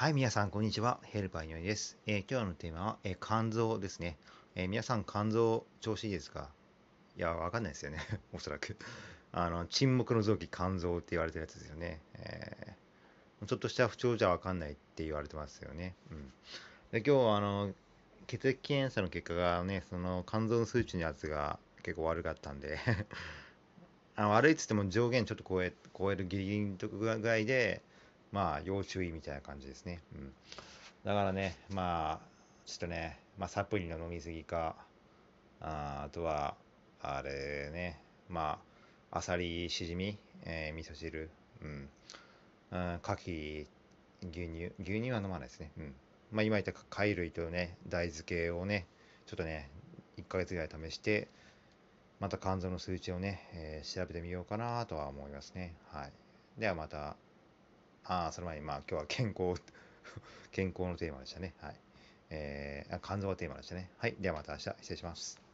はい、皆さん、こんにちは。ヘルパーにおいです。えー、今日のテーマは、えー、肝臓ですね。えー、皆さん、肝臓、調子いいですか？いや、わかんないですよね。おそらく。あの、沈黙の臓器、肝臓って言われてるやつですよね。えー、ちょっとした不調じゃわかんないって言われてますよね。うん。で、今日は、あの、血液検査の結果がね、その肝臓の数値のやつが結構悪かったんで あの悪いっつっても上限ちょっと超え超えるギリギリの具合で、まあ、要注意みたいな感じですね。うん。だからね、まあ、ちょっとね、まあ、サプリの飲みすぎか、ああとは、あれね、まあ、あさり、しじみ、えー、味噌汁、うん、うん、牛乳、牛乳は飲まないですね。うん。まあ、今言った貝類とね、大豆系をね、ちょっとね、1ヶ月ぐらい試して、また肝臓の数値をね、えー、調べてみようかなとは思いますね。はい。ではまたあ、その前に、まあ、今日は健康 健康のテーマでしたね。はい。えー、肝臓がテーマでしたね。はい。ではまた明日、失礼します。